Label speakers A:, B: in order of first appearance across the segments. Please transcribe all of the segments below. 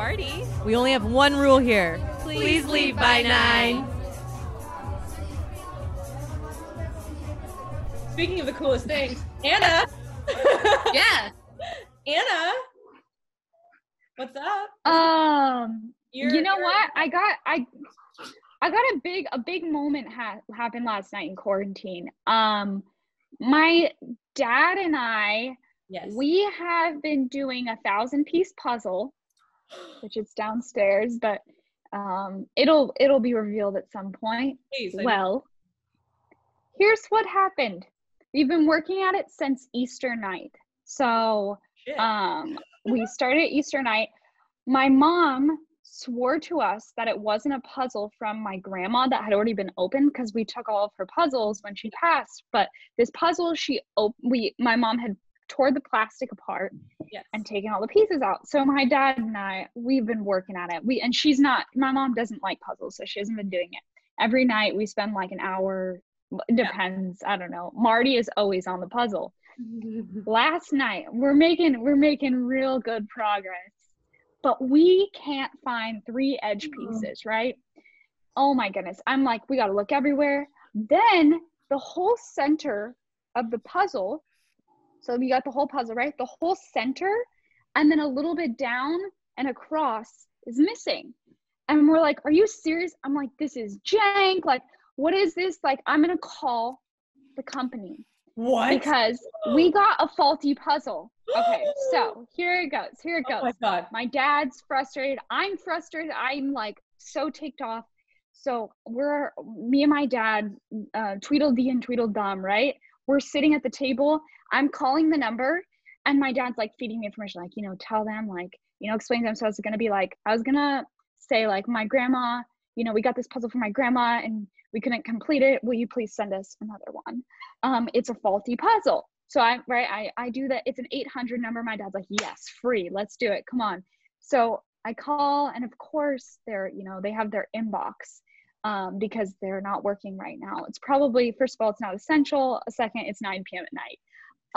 A: party.
B: We only have one rule here.
A: Please leave by nine.
C: Speaking of the coolest things, Anna.
A: Yeah.
C: Anna. What's up?
D: Um,
C: You're-
D: you know what? I got I I got a big a big moment ha- happened last night in quarantine. Um, my dad and I
C: Yes.
D: we have been doing a thousand piece puzzle, which is downstairs, but um, it'll it'll be revealed at some point.
C: Please,
D: Well, here's what happened. We've been working at it since Easter night. So um, we started Easter night. My mom swore to us that it wasn't a puzzle from my grandma that had already been opened because we took all of her puzzles when she passed. But this puzzle, she op- we my mom had tore the plastic apart
C: yes.
D: and taken all the pieces out. So my dad and I, we've been working at it. We and she's not. My mom doesn't like puzzles, so she hasn't been doing it. Every night we spend like an hour. It depends. I don't know. Marty is always on the puzzle last night we're making we're making real good progress but we can't find three edge pieces right oh my goodness i'm like we got to look everywhere then the whole center of the puzzle so we got the whole puzzle right the whole center and then a little bit down and across is missing and we're like are you serious i'm like this is jank like what is this like i'm gonna call the company
C: what?
D: because we got a faulty puzzle. Okay, so here it goes. Here it
C: oh
D: goes.
C: my god.
D: my dad's frustrated. I'm frustrated. I'm like so ticked off. So we're me and my dad, uh, Tweedledee and Tweedledum, right? We're sitting at the table. I'm calling the number, and my dad's like feeding me information, like you know, tell them, like you know, explain to them. So I was gonna be like, I was gonna say like, my grandma, you know, we got this puzzle for my grandma, and we couldn't complete it. Will you please send us another one? Um, it's a faulty puzzle. So I right, I I do that. It's an 800 number. My dad's like, yes, free. Let's do it. Come on. So I call, and of course they're you know they have their inbox um, because they're not working right now. It's probably first of all it's not essential. A second, it's 9 p.m. at night.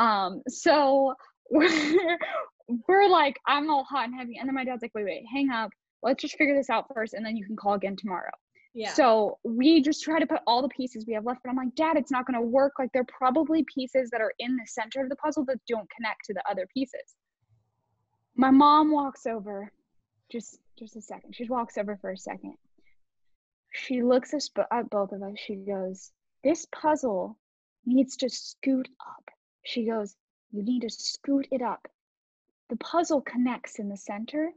D: Um, so we're we're like I'm all hot and heavy, and then my dad's like, wait, wait, hang up. Let's just figure this out first, and then you can call again tomorrow.
C: Yeah.
D: So we just try to put all the pieces we have left, but I'm like, Dad, it's not going to work. Like, there are probably pieces that are in the center of the puzzle that don't connect to the other pieces. My mom walks over, just just a second. She walks over for a second. She looks at both of us. She goes, "This puzzle needs to scoot up." She goes, "You need to scoot it up. The puzzle connects in the center.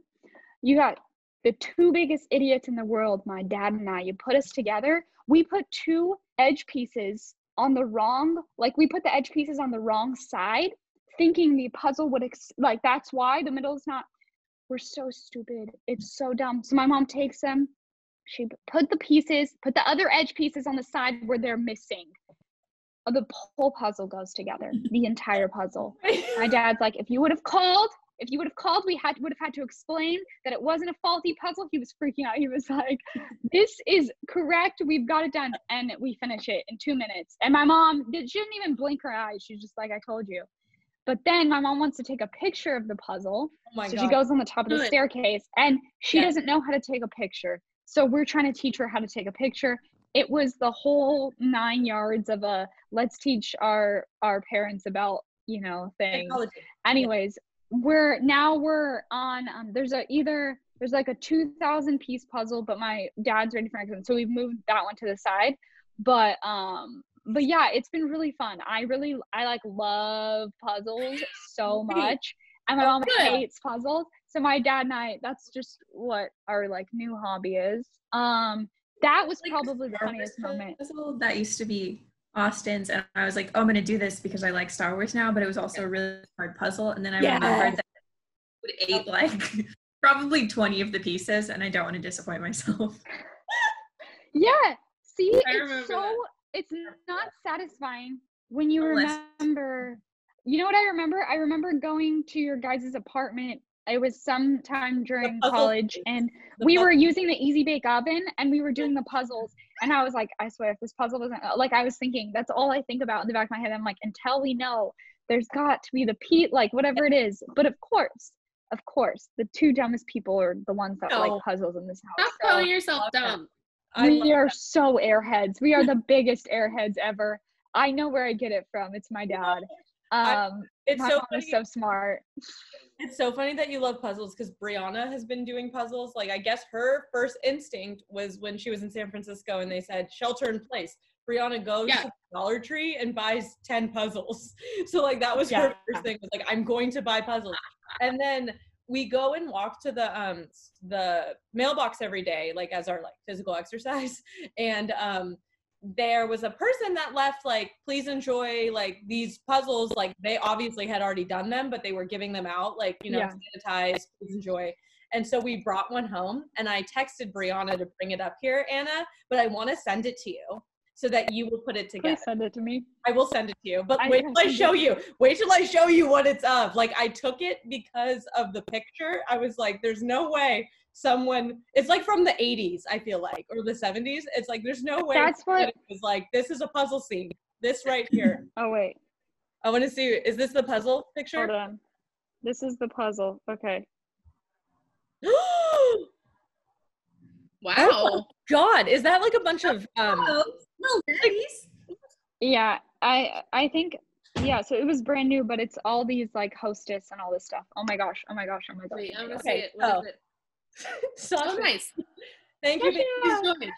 D: You got the two biggest idiots in the world, my dad and I, you put us together. We put two edge pieces on the wrong, like we put the edge pieces on the wrong side, thinking the puzzle would, ex- like that's why the middle is not. We're so stupid. It's so dumb. So my mom takes them. She put the pieces, put the other edge pieces on the side where they're missing. Uh, The whole puzzle goes together, the entire puzzle. My dad's like, if you would have called, if you would have called, we had would have had to explain that it wasn't a faulty puzzle. He was freaking out. He was like, "This is correct. We've got it done." And we finish it in two minutes. And my mom did. She didn't even blink her eyes. She's just like, "I told you." But then my mom wants to take a picture of the puzzle,
C: oh
D: so
C: god.
D: she goes on the top of the
A: Good.
D: staircase, and she
C: Yeah.
D: doesn't know how to take a picture. So we're trying to teach her how to take a picture. It was the whole nine yards of a let's teach our our parents about you know things.
C: Technology.
D: anyways we're now we're on um there's a either there's like a 2000 piece puzzle but my dad's ready for next one. So we've moved that one to the side. But um but yeah it's been really fun. I really i like love puzzles so much. And my
C: Oh,
D: mom hates puzzles so my dad and i that's just what our like new hobby is um that was
E: Like,
D: probably the funniest moment
E: that used to be Austin's, and I was like, oh, I'm gonna do this because I like Star Wars now, but it was also a really hard puzzle. And then I
C: Yeah.
E: remembered that I would ate like probably 20 of the pieces, and I don't want to disappoint myself.
D: Yeah. See, it's so
C: that.
D: it's not satisfying when you
E: Unless-
D: remember. You know what I remember? I remember going to your guys' apartment. It was sometime during college, and
C: The
D: we were using the Easy Bake Oven, and we were doing the puzzles. And I was like, I swear, if this puzzle doesn't uh, like, I was thinking that's all I think about in the back of my head. I'm like, until we know, there's got to be the Pete, like whatever it is. But of course, Of course, the two dumbest people are the ones that
C: No.
D: like puzzles in this house.
A: Stop calling yourself dumb.
C: I
D: we are so airheads. We are the biggest airheads ever. I know where I get it from. It's my dad.
C: I-
D: Um,
C: It's
D: my
C: so funny.
D: so smart.
C: It's so funny that you love puzzles because Brianna has been doing puzzles. Like, I guess her first instinct was when she was in San Francisco and they said shelter in place. Brianna goes
A: Yeah.
C: to Dollar Tree and buys 10 puzzles. So, like, that was
D: Yeah.
C: her first thing was like, I'm going to buy puzzles. And then we go and walk to the um the mailbox every day like as our like physical exercise and um there was a person that left like please enjoy like these puzzles like they obviously had already done them but they were giving them out like you know
D: Yeah.
C: sanitize please enjoy and so we brought one home and i texted brianna to bring it up here anna but i want to send it to you so that you will put it together
D: Please send it to me.
C: I will send it to you, but
D: I
C: wait till I show
D: do.
C: you. Wait till I show you what it's of. Like I took it because of the picture. I was like, there's no way someone. It's like from the 80s. I feel like, or the 70s. It's like there's no way.
D: That's what-
C: it was like. This is a puzzle scene. This right here.
D: Oh wait,
C: I want to see. Is this the puzzle picture?
D: hold on. This is the puzzle. Okay.
C: oh
A: Wow.
C: God, is that like a bunch of um?
E: No.
D: Yeah, I I think yeah. So it was brand new, but it's all these like hostess and all this stuff. Oh my gosh. Oh my gosh. Oh my gosh.
A: Wait, I'm gonna
D: gosh.
A: see it. What is
C: oh.
A: it?
C: Sasha,
A: Oh, nice.
C: thank you.
D: Sasha.
A: Please show me.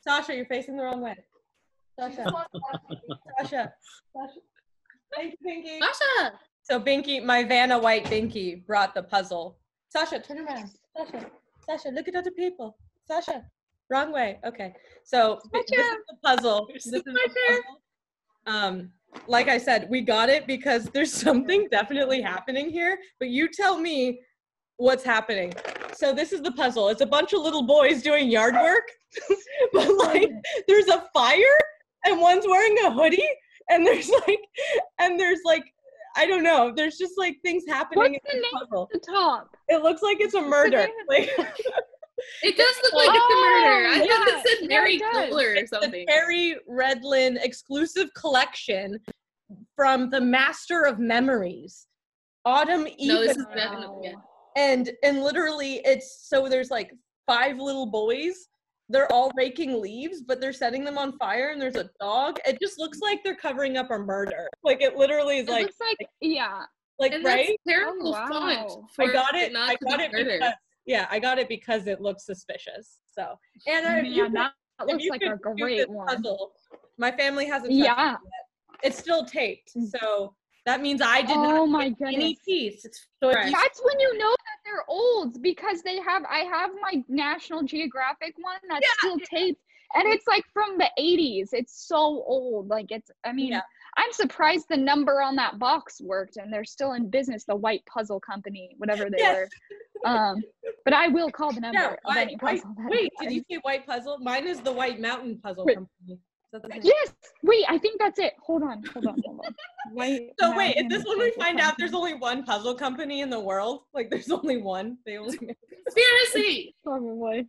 C: Sasha, you're facing the wrong way. Sasha. Sasha. Sasha. Thank you, Pinky.
A: Sasha.
C: So Binky, my Vanna White Binky brought the puzzle. Sasha, turn around. Sasha. Sasha, look at other people. Sasha. Wrong way. Okay. So this is the puzzle. This is the puzzle. Um, like I said, we got it because there's something definitely happening here, but you tell me what's happening. So this is the puzzle. It's a bunch of little boys doing yard work, but like there's a fire and one's wearing a hoodie and there's like and there's like I don't know. There's just like things happening
D: What's
C: in
D: the
C: the
D: name?
C: puzzle.
D: The top.
C: It looks like it's a murder. Like
A: It does look like it's a oh, murder. I
D: Oh,
A: thought it said
D: Yeah,
A: Mary. Killer or
C: it's the
A: something.
C: Terry Redlin exclusive collection from the Master of Memories. Autumn Eve.
A: No, this is definitely it.
C: and and literally it's so there's like five little boys they're all raking leaves but they're setting them on fire and there's a dog it just looks like they're covering up a murder like it literally is
D: It
C: like
D: looks like yeah.
C: like
A: And
C: right
A: terrible
D: Oh,
A: font.
D: wow.
C: i got it i got it because yeah i got it because it looks suspicious so anna if you
D: Man, that
C: could- if
D: looks
C: you
D: like a great one.
C: puzzle, my family hasn't touched it
D: Yeah.
C: it's still taped so that means i did
D: Oh
C: not
D: my
C: take any
D: goodness.
C: piece so.
D: That's when you know that they're old because they have I have my National Geographic one that's still taped and it's like from the 80s. It's so old. Like it's I mean,
C: Yeah.
D: I'm surprised the number on that box worked and they're still in business, the White Puzzle Company, whatever they
C: Yes.
D: were. Um but I will call the number
C: Yeah,
D: of
C: white,
D: any puzzle. that
C: wait, did you say white puzzle? Mine is the White Mountain Puzzle
D: Wait.
C: Company. Is that the?
D: Yes. Wait, I think that's it. Hold on, hold on, hold on. White
C: So wait, is this when we find out there's only one puzzle company in the world? Like there's only one. They only
A: Conspiracy.
D: Probably.